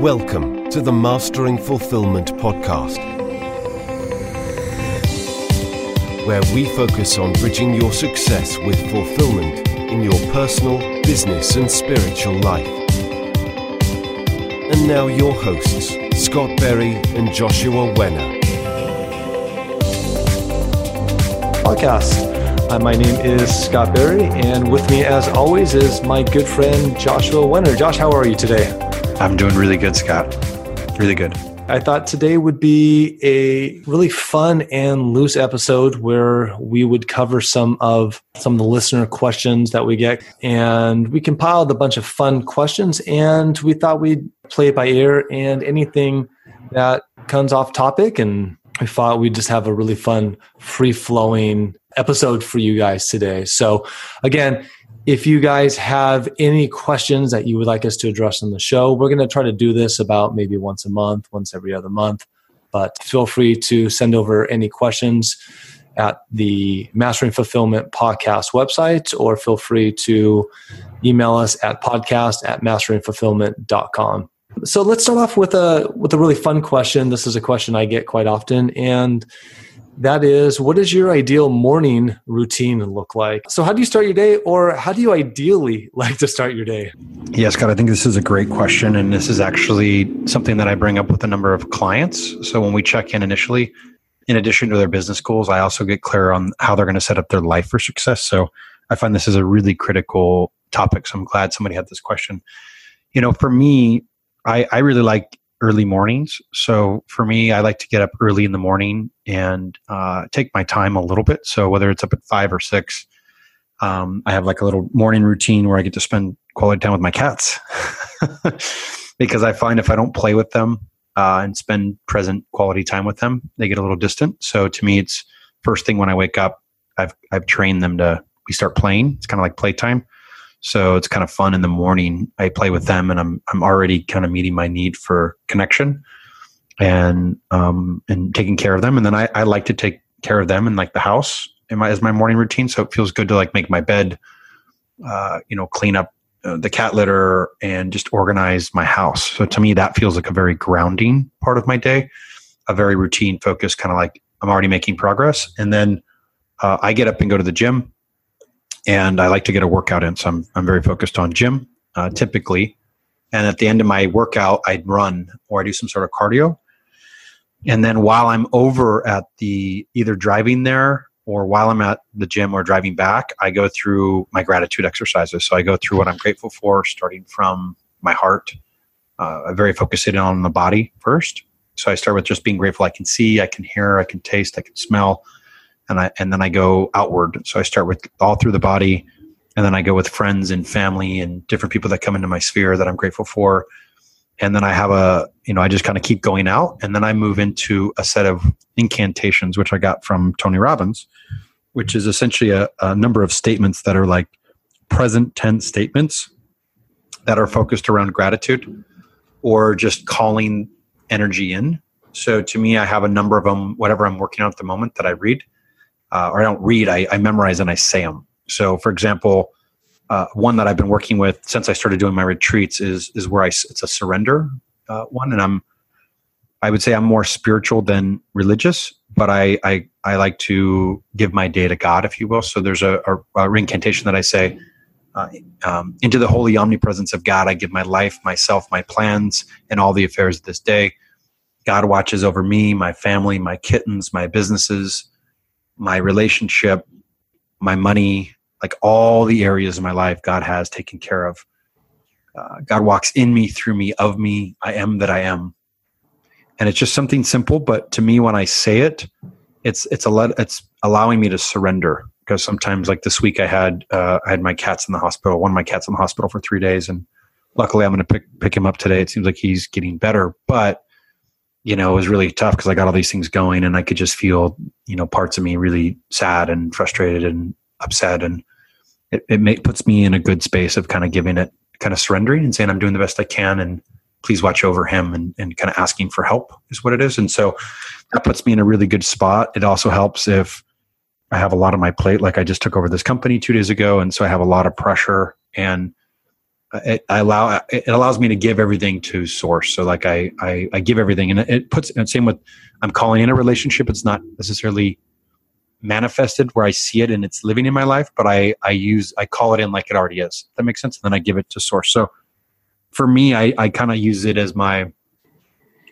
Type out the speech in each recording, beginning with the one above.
Welcome to the Mastering Fulfillment podcast, where we focus on bridging your success with fulfillment in your personal, business, and spiritual life. And now, your hosts, Scott Berry and Joshua Wenner. Podcast. Uh, my name is Scott Berry, and with me, as always, is my good friend Joshua Wenner. Josh, how are you today? I'm doing really good, Scott. Really good. I thought today would be a really fun and loose episode where we would cover some of some of the listener questions that we get and we compiled a bunch of fun questions and we thought we'd play it by ear and anything that comes off topic and we thought we'd just have a really fun free flowing episode for you guys today. So again, if you guys have any questions that you would like us to address on the show, we're going to try to do this about maybe once a month, once every other month. But feel free to send over any questions at the Mastering Fulfillment podcast website, or feel free to email us at podcast at masteringfulfillment.com. So let's start off with a with a really fun question. This is a question I get quite often, and that is what does your ideal morning routine look like? So how do you start your day or how do you ideally like to start your day? Yeah scott i think this is a great question and this is actually something that i bring up with a number of clients. So when we check in initially in addition to their business goals i also get clear on how they're going to set up their life for success. So i find this is a really critical topic so i'm glad somebody had this question. You know for me i, I really like early mornings. So for me, I like to get up early in the morning and uh, take my time a little bit. So whether it's up at five or six, um, I have like a little morning routine where I get to spend quality time with my cats because I find if I don't play with them uh, and spend present quality time with them, they get a little distant. So to me, it's first thing when I wake up. I've I've trained them to we start playing. It's kind of like playtime. So it's kind of fun in the morning. I play with them, and I'm I'm already kind of meeting my need for connection, and um and taking care of them. And then I, I like to take care of them and like the house in my as my morning routine. So it feels good to like make my bed, uh, you know, clean up uh, the cat litter and just organize my house. So to me, that feels like a very grounding part of my day, a very routine focused, kind of like I'm already making progress. And then uh, I get up and go to the gym and I like to get a workout in. So I'm, I'm very focused on gym uh, typically. And at the end of my workout, I'd run or I do some sort of cardio. And then while I'm over at the either driving there or while I'm at the gym or driving back, I go through my gratitude exercises. So I go through what I'm grateful for, starting from my heart. Uh, I'm very focused on the body first. So I start with just being grateful I can see, I can hear, I can taste, I can smell and I and then I go outward. So I start with all through the body, and then I go with friends and family and different people that come into my sphere that I'm grateful for. And then I have a, you know, I just kind of keep going out, and then I move into a set of incantations, which I got from Tony Robbins, which is essentially a, a number of statements that are like present tense statements that are focused around gratitude or just calling energy in. So to me, I have a number of them, whatever I'm working on at the moment that I read uh, or I don't read, I, I, memorize and I say them. So, for example, uh, one that I've been working with since I started doing my retreats is is where I it's a surrender uh, one, and I'm I would say I'm more spiritual than religious, but I I, I like to give my day to God, if you will. So there's a, a, a incantation that I say. Uh, um, into the holy omnipresence of God, I give my life, myself, my plans, and all the affairs of this day. God watches over me, my family, my kittens, my businesses, my relationship, my money, like all the areas of my life God has taken care of. Uh, God walks in me, through me, of me. I am that I am. And it's just something simple, but to me, when I say it, it's it's a let, it's allowing me to surrender because sometimes, like this week, I had uh, I had my cats in the hospital. One of my cats in the hospital for three days, and luckily, I'm going to pick pick him up today. It seems like he's getting better, but you know, it was really tough because I got all these things going and I could just feel, you know, parts of me really sad and frustrated and upset. And it, it may, puts me in a good space of kind of giving it, kind of surrendering and saying, I'm doing the best I can and please watch over him and, and kind of asking for help is what it is. And so that puts me in a really good spot. It also helps if I have a lot on my plate. Like I just took over this company two days ago. And so I have a lot of pressure and it, I allow it allows me to give everything to source. So like I I, I give everything, and it puts and same with I'm calling in a relationship. It's not necessarily manifested where I see it and it's living in my life, but I I use I call it in like it already is. That makes sense. And then I give it to source. So for me, I I kind of use it as my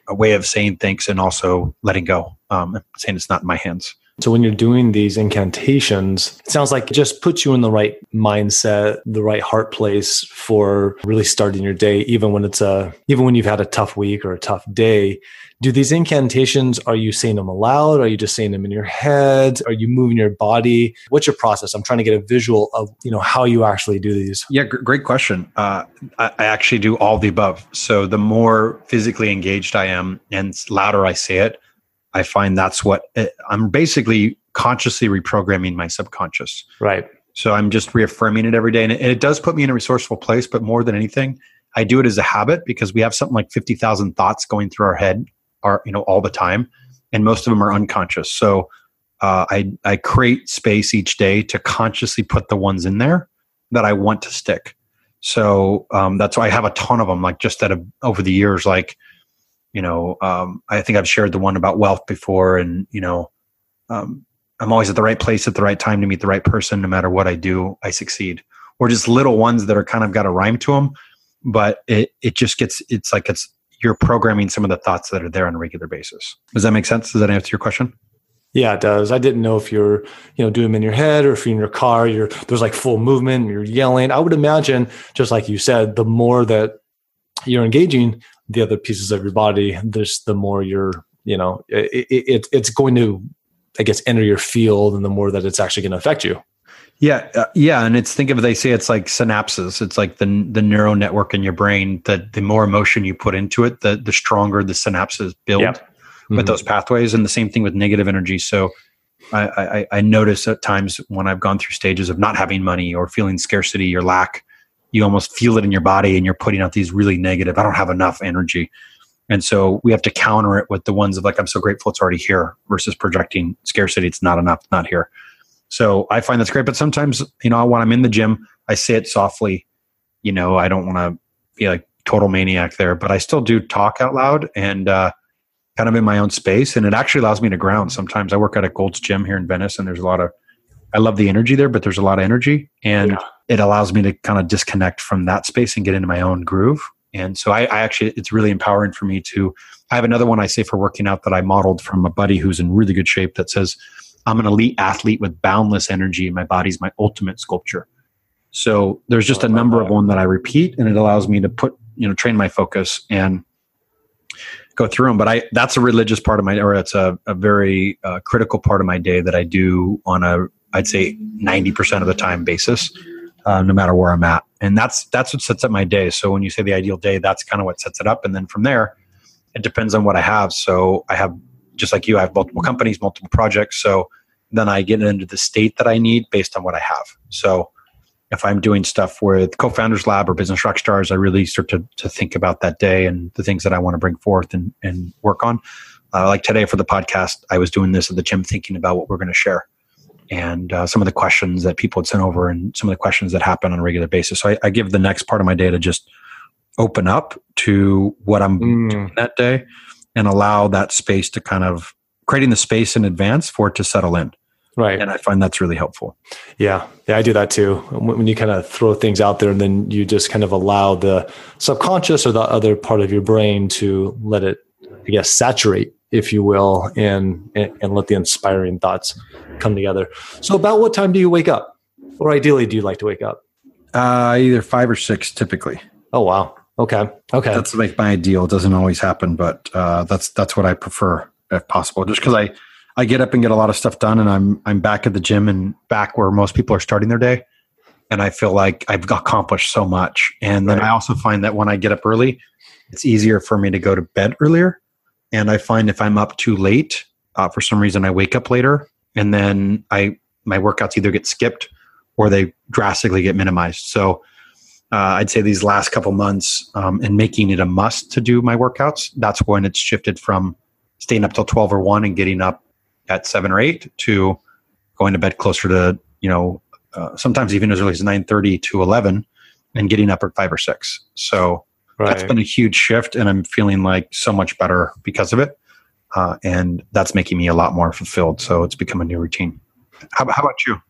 a way of saying thanks and also letting go, um, saying it's not in my hands. So when you're doing these incantations, it sounds like it just puts you in the right mindset, the right heart place for really starting your day, even when it's a, even when you've had a tough week or a tough day. Do these incantations, are you saying them aloud? Are you just saying them in your head? Are you moving your body? What's your process? I'm trying to get a visual of, you know, how you actually do these. Yeah, great question. Uh, I, I actually do all the above. So the more physically engaged I am and louder I say it, I find that's what it, eh, I'm basically consciously reprogramming my subconscious. Right. So I'm just reaffirming it every day. And it, and it, does put me in a resourceful place, but more than anything, I do it as a habit because we have something like 50,000 thoughts going through our head are, you know, all the time. And most of them are unconscious. So uh, I, I create space each day to consciously put the ones in there that I want to stick. So um, that's why I have a ton of them, like just that over the years, like you know, um, I think I've shared the one about wealth before, and you know, um, I'm always at the right place at the right time to meet the right person. No matter what I do, I succeed. Or just little ones that are kind of got a rhyme to them, but it it just gets it's like it's you're programming some of the thoughts that are there on a regular basis. Does that make sense? Does that answer your question? Yeah, it does. I didn't know if you're, you know, doing them in your head or if you're in your car, you're there's like full movement, you're yelling. I would imagine, just like you said, the more that you're engaging, the other pieces of your body, there's the more you're, you know, it, it, it's going to, I guess, enter your field, and the more that it's actually going to affect you. Yeah, uh, yeah, and it's think of they say it's like synapses. It's like the the neural network in your brain. That the more emotion you put into it, the the stronger the synapses build mm-hmm. with those pathways. And the same thing with negative energy. So I, I I notice at times when I've gone through stages of not having money or feeling scarcity or lack, you almost feel it in your body and you're putting out these really negative, I don't have enough energy. And so we have to counter it with the ones of like, I'm so grateful it's already here versus projecting scarcity. It's not enough, not here. So I find that's great. But sometimes, you know, when I'm in the gym, I say it softly. You know, I don't want to be like total maniac there, but I still do talk out loud and uh, kind of in my own space. And it actually allows me to ground. Sometimes I work at a Gold's Gym here in Venice, and there's a lot of I love the energy there, but there's a lot of energy and yeah. It allows me to kind of disconnect from that space and get into my own groove. And so I, I, actually, it's really empowering for me to, I have another one I say for working out that I modeled from a buddy who's in really good shape that says, I'm an elite athlete with boundless energy. And my body's my ultimate sculpture. So there's just a number of one that I repeat and it allows me to put, you know, train my focus and go through them. But I, that's a religious part of my, or it's a, a very uh, critical part of my day that I do on a I'd say 90% of the time basis, uh, no matter where I'm at. And that's, that's what sets up my day. So when you say the ideal day, that's kind of what sets it up. And then from there, it depends on what I have. So I have, just like you, I have multiple companies, multiple projects. So then I get into the state that I need based on what I have. So if I'm doing stuff with co-founders lab or business rock stars, I really start to, to think about that day and the things that I want to bring forth and, and work on. Uh, like today for the podcast, I was doing this at the gym, thinking about what we're going to share and uh, some of the questions that people had sent over and some of the questions that happen on a regular basis. So I, I give the next part of my day to just open up to what I'm mm. doing that day and allow that space to kind of creating the space in advance for it to settle in. Right. And I find that's really helpful. Yeah. Yeah. I do that too. When you kind of throw things out there and then you just kind of allow the subconscious or the other part of your brain to let it, I guess, saturate if you will, and, and let the inspiring thoughts come together. So, about what time do you wake up, or ideally, do you like to wake up? Uh, either five or six, typically. Oh wow. Okay. Okay. That's like my ideal. It doesn't always happen, but uh, that's that's what I prefer if possible. Just because I I get up and get a lot of stuff done, and I'm I'm back at the gym and back where most people are starting their day, and I feel like I've accomplished so much. And then right. I also find that when I get up early, it's easier for me to go to bed earlier and I find if I'm up too late, uh, for some reason I wake up later, and then I my workouts either get skipped or they drastically get minimized. So uh, I'd say these last couple months um, and making it a must to do my workouts. That's when it's shifted from staying up till twelve or one and getting up at seven or eight to going to bed closer to you know uh, sometimes even as early as nine thirty to eleven and getting up at five or six. So Right. that's been a huge shift, and I'm feeling like so much better because of it. Uh, and that's making me a lot more fulfilled. So it's become a new routine. How, how about you?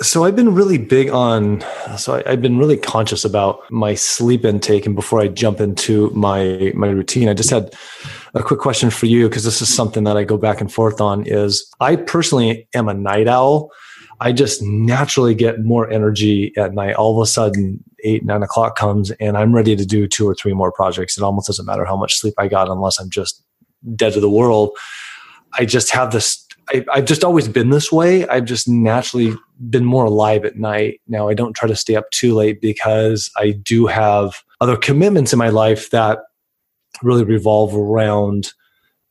So I've been really big on. So I, I've been really conscious about my sleep intake, and before I jump into my my routine, I just had a quick question for you because this is something that I go back and forth on. Is I personally am a night owl. I just naturally get more energy at night. All of a sudden, eight nine o'clock comes, and I'm ready to do two or three more projects. It almost doesn't matter how much sleep I got, unless I'm just dead to the world. I just have this. I, I've just always been this way. I've just naturally been more alive at night. Now I don't try to stay up too late because I do have other commitments in my life that really revolve around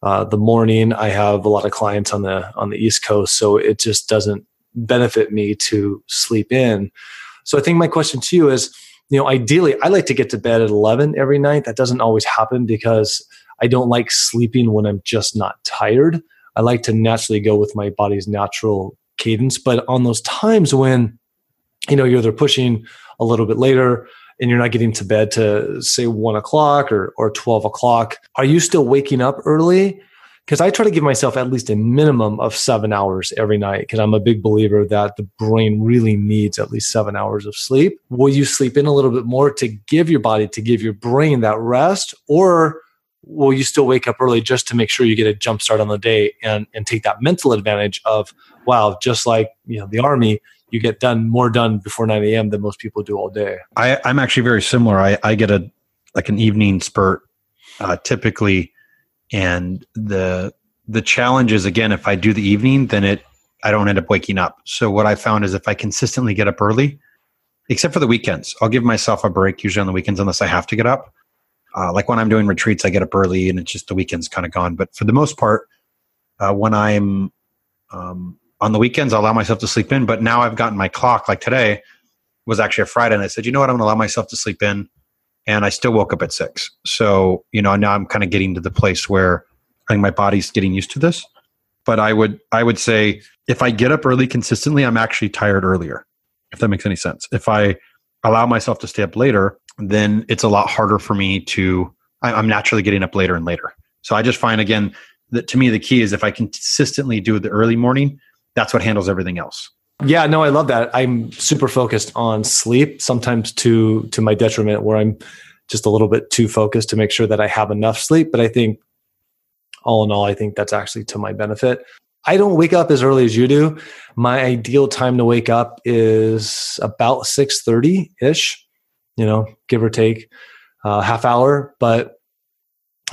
uh, the morning. I have a lot of clients on the on the East Coast, so it just doesn't benefit me to sleep in. So I think my question to you is, you know, ideally I like to get to bed at 11 every night. That doesn't always happen because I don't like sleeping when I'm just not tired. I like to naturally go with my body's natural cadence. But on those times when, you know, you're either pushing a little bit later and you're not getting to bed to say one o'clock or, or 12 o'clock, are you still waking up early? Because I try to give myself at least a minimum of seven hours every night because I'm a big believer that the brain really needs at least seven hours of sleep. Will you sleep in a little bit more to give your body, to give your brain that rest? Or will you still wake up early just to make sure you get a jump start on the day and, and take that mental advantage of, wow, just like you know the army, you get done more done before 9 a.m. than most people do all day. I, I'm actually very similar. I, I get a like an evening spurt uh, typically, and the the challenge is again if I do the evening, then it I don't end up waking up. So what I found is if I consistently get up early, except for the weekends, I'll give myself a break usually on the weekends unless I have to get up. Uh, like when I'm doing retreats, I get up early and it's just the weekend's kind of gone. But for the most part, uh, when I'm um, on the weekends, I allow myself to sleep in. But now I've gotten my clock. Like today was actually a Friday, and I said, you know what, I'm going to allow myself to sleep in. And I still woke up at six. So you know now I'm kind of getting to the place where I think my body's getting used to this. But I would I would say if I get up early consistently, I'm actually tired earlier. If that makes any sense. If I allow myself to stay up later, then it's a lot harder for me to. I'm naturally getting up later and later. So I just find again that to me the key is if I consistently do the early morning, that's what handles everything else. Yeah, no, I love that. I'm super focused on sleep, sometimes to to my detriment, where I'm just a little bit too focused to make sure that I have enough sleep. But I think all in all, I think that's actually to my benefit. I don't wake up as early as you do. My ideal time to wake up is about 6:30 ish, you know, give or take a half hour. But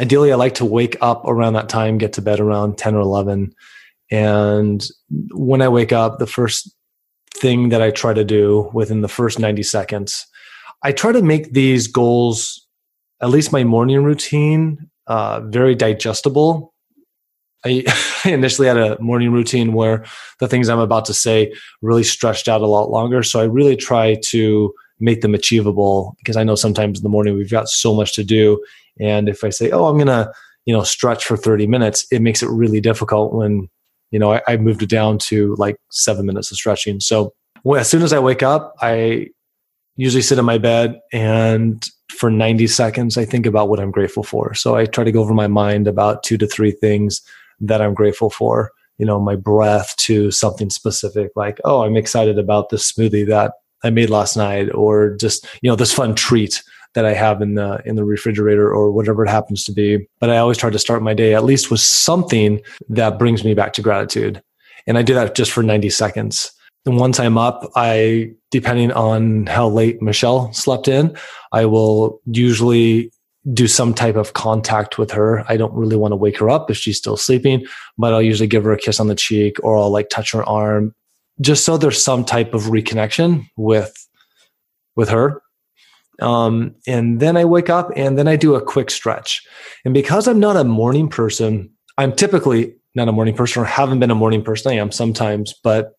ideally, I like to wake up around that time, get to bed around 10 or 11. And when I wake up, the first thing that I try to do within the first 90 seconds, I try to make these goals, at least my morning routine, uh, very digestible. I, I initially had a morning routine where the things I'm about to say really stretched out a lot longer. So I really try to make them achievable because I know sometimes in the morning we've got so much to do. And if I say, oh, I'm going to, you know, stretch for 30 minutes, it makes it really difficult when, you know, I, I moved it down to like seven minutes of stretching. So well, as soon as I wake up, I usually sit in my bed and for 90 seconds, I think about what I'm grateful for. So I try to go over my mind about two to three things that I'm grateful for. You know, my breath to something specific like, oh, I'm excited about this smoothie that I made last night, or just, you know, this fun treat that I have in the in the refrigerator or whatever it happens to be. But I always try to start my day at least with something that brings me back to gratitude. And I do that just for 90 seconds. And once I'm up, I, depending on how late Michelle slept in, I will usually do some type of contact with her. I don't really want to wake her up if she's still sleeping, but I'll usually give her a kiss on the cheek or I'll like touch her arm just so there's some type of reconnection with, with her. Um, and then I wake up and then I do a quick stretch. And because I'm not a morning person, I'm typically not a morning person or haven't been a morning person. I am sometimes, but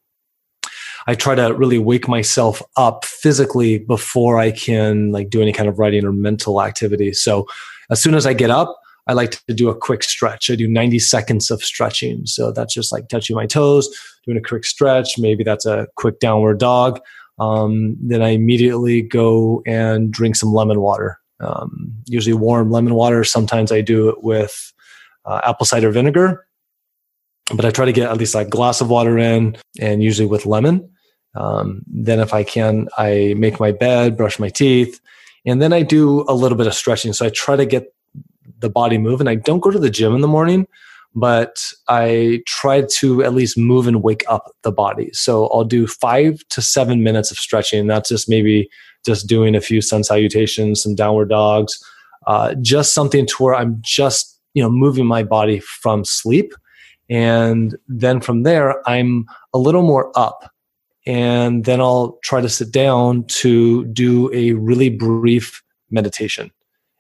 I try to really wake myself up physically before I can like do any kind of writing or mental activity. So as soon as I get up, I like to do a quick stretch. I do 90 seconds of stretching. So that's just like touching my toes, doing a quick stretch. Maybe that's a quick downward dog. Um, then I immediately go and drink some lemon water. Um, usually warm lemon water. Sometimes I do it with uh, apple cider vinegar, but I try to get at least a glass of water in, and usually with lemon. Um, then, if I can, I make my bed, brush my teeth, and then I do a little bit of stretching. So I try to get the body moving. I don't go to the gym in the morning but I try to at least move and wake up the body. So I'll do five to seven minutes of stretching. That's just maybe just doing a few sun salutations, some downward dogs, uh, just something to where I'm just you know moving my body from sleep, and then from there I'm a little more up, and then I'll try to sit down to do a really brief meditation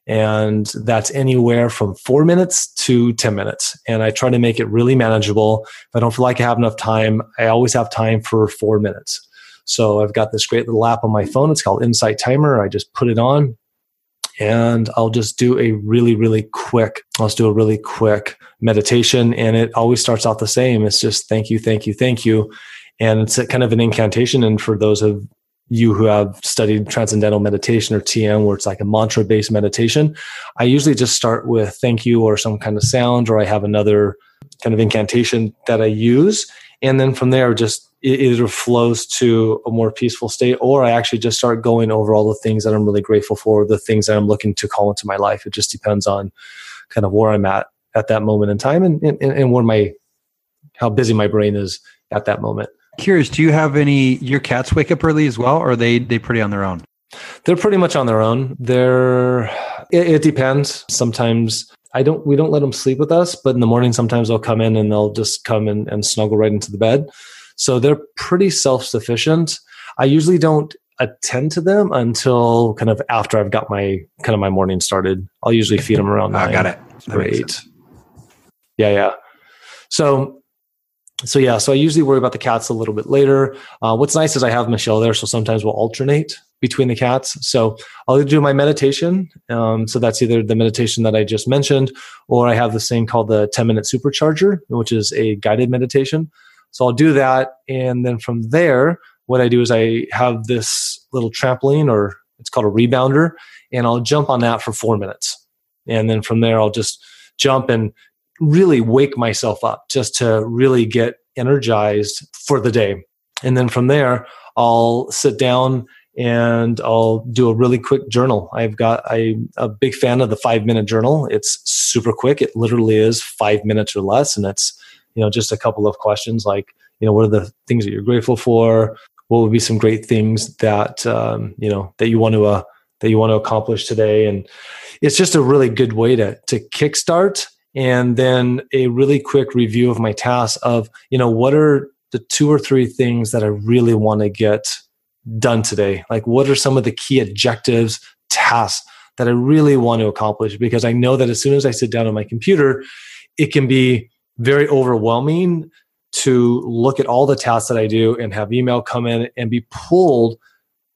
and that's anywhere from four minutes to 10 minutes. And I try to make it really manageable. If I don't feel like I have enough time, I always have time for four minutes. So I've got this great little app on my phone. It's called Insight Timer. I just put it on and I'll just do a really, really quick, I'll just do a really quick meditation. And it always starts out the same. It's just thank you, thank you, thank you. And it's kind of an incantation. And for those of you who have studied transcendental meditation or TM, where it's like a mantra based meditation, I usually just start with thank you or some kind of sound, or I have another kind of incantation that I use. And then from there, just it either flows to a more peaceful state, or I actually just start going over all the things that I'm really grateful for, the things that I'm looking to call into my life. It just depends on kind of where I'm at at that moment in time and, and, and where my, how busy my brain is at that moment. Curious, do you have any? Your cats wake up early as well, or are they they pretty on their own? They're pretty much on their own. They're it, it depends. Sometimes I don't we don't let them sleep with us, but in the morning sometimes they'll come in and they'll just come in and snuggle right into the bed. So they're pretty self sufficient. I usually don't attend to them until kind of after I've got my kind of my morning started. I'll usually feed them around. I got it. Great. Yeah, yeah. So so yeah, so I usually worry about the cats a little bit later. Uh, what's nice is I have Michelle there, so sometimes we'll alternate between the cats. So I'll do my meditation. Um, so that's either the meditation that I just mentioned, or I have this thing called the 10 minute supercharger, which is a guided meditation. So I'll do that, and then from there, what I do is I have this little trampoline, or it's called a rebounder, and I'll jump on that for four minutes, and then from there I'll just jump and really wake myself up just to really get energized for the day. And then from there, I'll sit down and I'll do a really quick journal. I've got I'm a big fan of the five minute journal. It's super quick. It literally is five minutes or less, and it's you know just a couple of questions like you know what are the things that you're grateful for? What would be some great things that um, you know that you want to uh, that you want to accomplish today? And it's just a really good way to to kickstart and then a really quick review of my tasks of you know what are the two or three things that i really want to get done today? Like what are some of the key objectives tasks that i really want to accomplish? Because i know that as soon as i sit down on my computer it can be very overwhelming to look at all the tasks that i do and have email come in and be pulled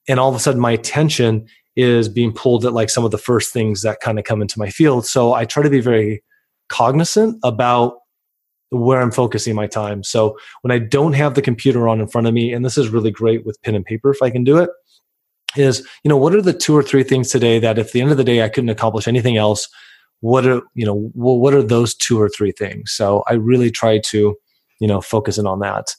and all of a sudden my attention is being pulled at like some of the first things that kind of come into my field. So i try to be very cognizant about where I'm focusing my time. So when I don't have the computer on in front of me, and this is really great with pen and paper if I can do it, is you know what are the two or three things today that if the end of the day I couldn't accomplish anything else, what are you know what are those two or three things? So I really try to you know focus in on that.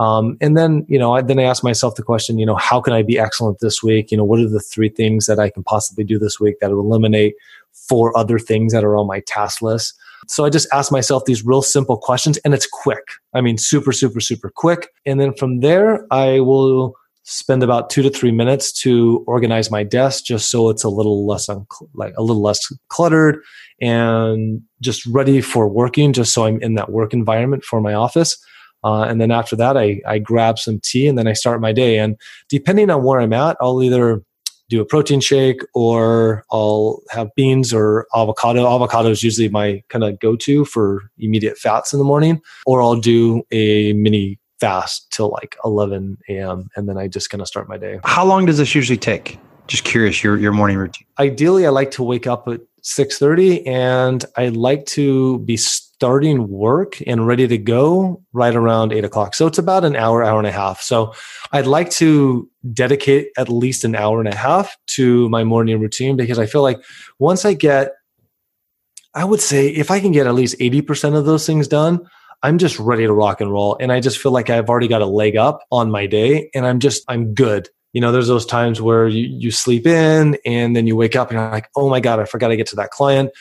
Um, and then you know I, then I ask myself the question you know how can I be excellent this week? You know what are the three things that I can possibly do this week that will eliminate four other things that are on my task list? So I just ask myself these real simple questions and it's quick. I mean, super, super, super quick. And then from there, I will spend about two to three minutes to organize my desk just so it's a little less un- like a little less cluttered and just ready for working just so i'm in that work environment for my office uh, and then after that I, I grab some tea and then i start my day and depending on where i'm at i'll either do a protein shake or I'll have beans or avocado. Avocado is usually my kind of go to for immediate fats in the morning, or I'll do a mini fast till like 11 a.m. and then I just kind of start my day. How long does this usually take? Just curious, your, your morning routine. Ideally, I like to wake up at 6.30 and I like to be starting work and ready to go right around eight o'clock. So it's about an hour, hour and a half. So I'd like to dedicate at least an hour and a half to my morning routine because I feel like once I get, I would say if I can get at least 80% of those things done, I'm just ready to rock and roll. And I just feel like I've already got a leg up on my day and I'm just, I'm good. You know, there's those times where you, you sleep in and then you wake up and you're like, oh my God, I forgot to get to that client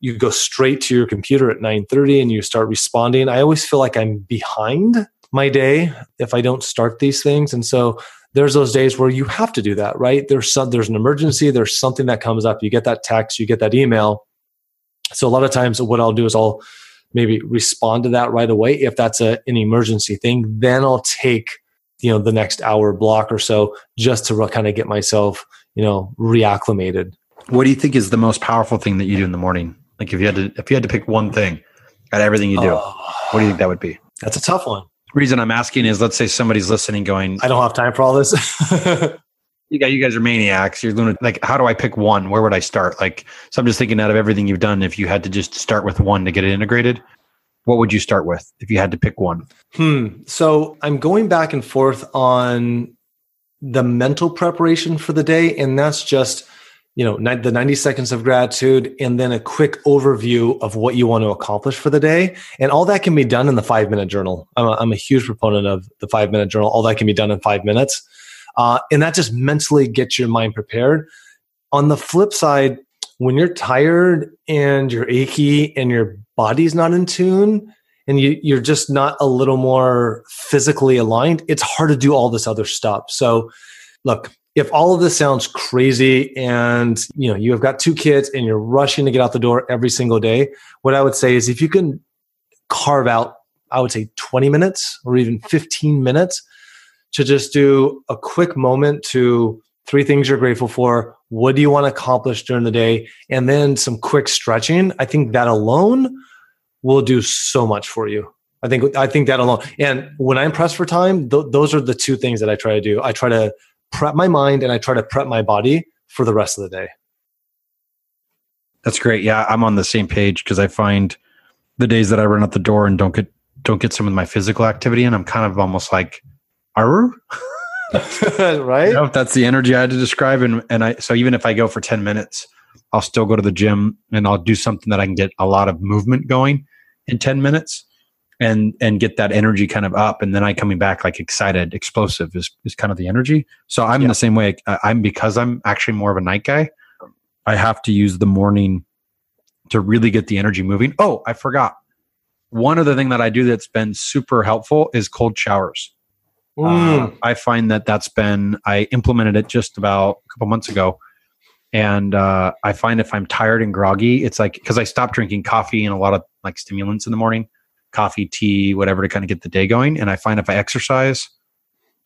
you go straight to your computer at 9:30 and you start responding. I always feel like I'm behind my day if I don't start these things. And so there's those days where you have to do that, right? There's some, there's an emergency, there's something that comes up, you get that text, you get that email. So a lot of times what I'll do is I'll maybe respond to that right away if that's a, an emergency thing, then I'll take you know the next hour block or so just to kind of get myself, you know, reacclimated. What do you think is the most powerful thing that you do in the morning? Like if you had to if you had to pick one thing out of everything you do, uh, what do you think that would be? That's a tough one. Reason I'm asking is let's say somebody's listening going, I don't have time for all this. you guys, you guys are maniacs. You're lunatic. Like, how do I pick one? Where would I start? Like, so I'm just thinking out of everything you've done, if you had to just start with one to get it integrated, what would you start with if you had to pick one? Hmm. So I'm going back and forth on the mental preparation for the day, and that's just you know the 90 seconds of gratitude and then a quick overview of what you want to accomplish for the day. And all that can be done in the five minute journal. I'm a, I'm a huge proponent of the five minute journal. All that can be done in five minutes. Uh, and that just mentally gets your mind prepared. On the flip side when you're tired and you're achy and your body's not in tune and you, you're just not a little more physically aligned it's hard to do all this other stuff. So look if all of this sounds crazy and you know you have got two kids and you're rushing to get out the door every single day what i would say is if you can carve out i would say 20 minutes or even 15 minutes to just do a quick moment to three things you're grateful for what do you want to accomplish during the day and then some quick stretching i think that alone will do so much for you. I think i think that alone. And when i'm pressed for time th- those are the two things that i try to do. I try to prep my mind and I try to prep my body for the rest of the day. That's great. Yeah, I'm on the same page because I find the days that I run out the door and don't get don't get some of my physical activity and I'm kind of almost like Arr? right? You know, that's the energy I had to describe and and I so even if I go for 10 minutes, I'll still go to the gym and I'll do something that I can get a lot of movement going in 10 minutes and and get that energy kind of up. And then i coming back like excited explosive is, is kind of the energy. So i'm yeah. the same way. I'm because i'm actually more of a night guy i have to use the morning to really get the energy moving. Oh i forgot. One other thing that i do that's been super helpful is cold showers. Uh, i find that that's been i implemented it just about a couple months ago. And uh, i find if i'm tired and groggy it's like because i stopped drinking coffee and a lot of like stimulants in the morning coffee, tea, whatever to kind of get the day going. And I find if I exercise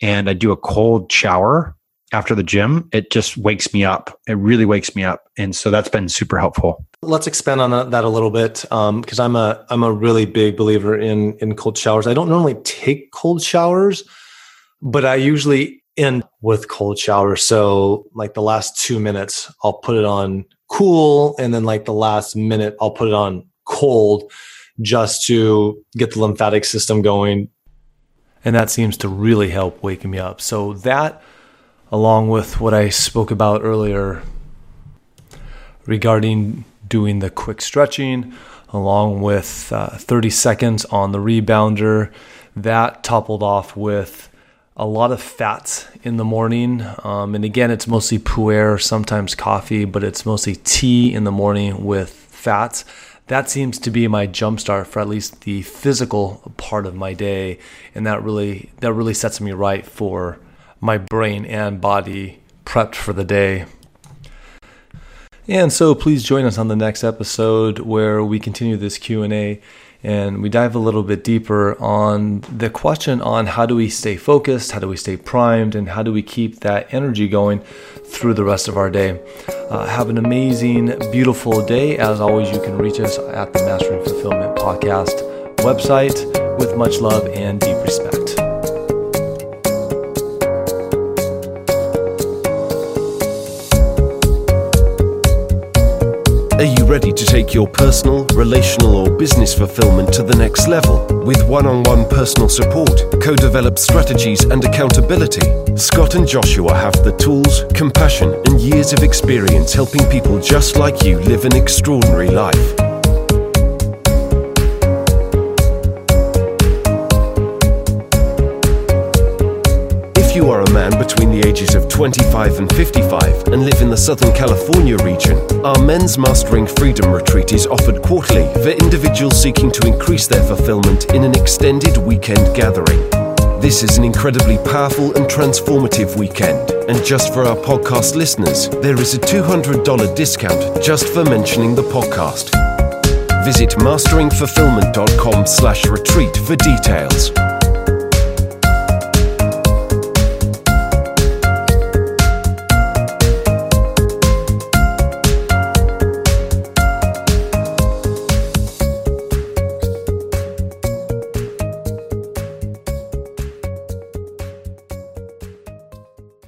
and I do a cold shower after the gym, it just wakes me up. It really wakes me up, and so that's been super helpful. Let's expand on that a little bit because um, I'm a I'm a really big believer in in cold showers. I don't normally take cold showers, but I usually end with cold showers. So like the last two minutes, I'll put it on cool, and then like the last minute, I'll put it on cold just to get the lymphatic system going. And that seems to really help waking me up. So, that, along with what I spoke about earlier regarding doing the quick stretching, along with uh, 30 seconds on the rebounder, that toppled off with a lot of fats in the morning. Um, and again, it's mostly pu'er, sometimes coffee, but it's mostly tea in the morning with fats that seems to be my jumpstart for at least the physical part of my day and that really that really sets me right for my brain and body prepped for the day. And so please join us on the next episode where we continue this q&a and we dive a little bit deeper on the question on how do we stay focused, how do we stay primed, and how do we keep that energy going through the rest of our day. Uh, have an amazing, beautiful day. As always, you can reach us at the Mastering Fulfillment Podcast website with much love and deep respect. Ready to take your personal, relational, or business fulfillment to the next level with one on one personal support, co developed strategies, and accountability. Scott and Joshua have the tools, compassion, and years of experience helping people just like you live an extraordinary life. Ages of 25 and 55 and live in the Southern California region, our Men's Mastering Freedom Retreat is offered quarterly for individuals seeking to increase their fulfillment in an extended weekend gathering. This is an incredibly powerful and transformative weekend, and just for our podcast listeners, there is a $200 discount just for mentioning the podcast. Visit masteringfulfillment.com slash retreat for details.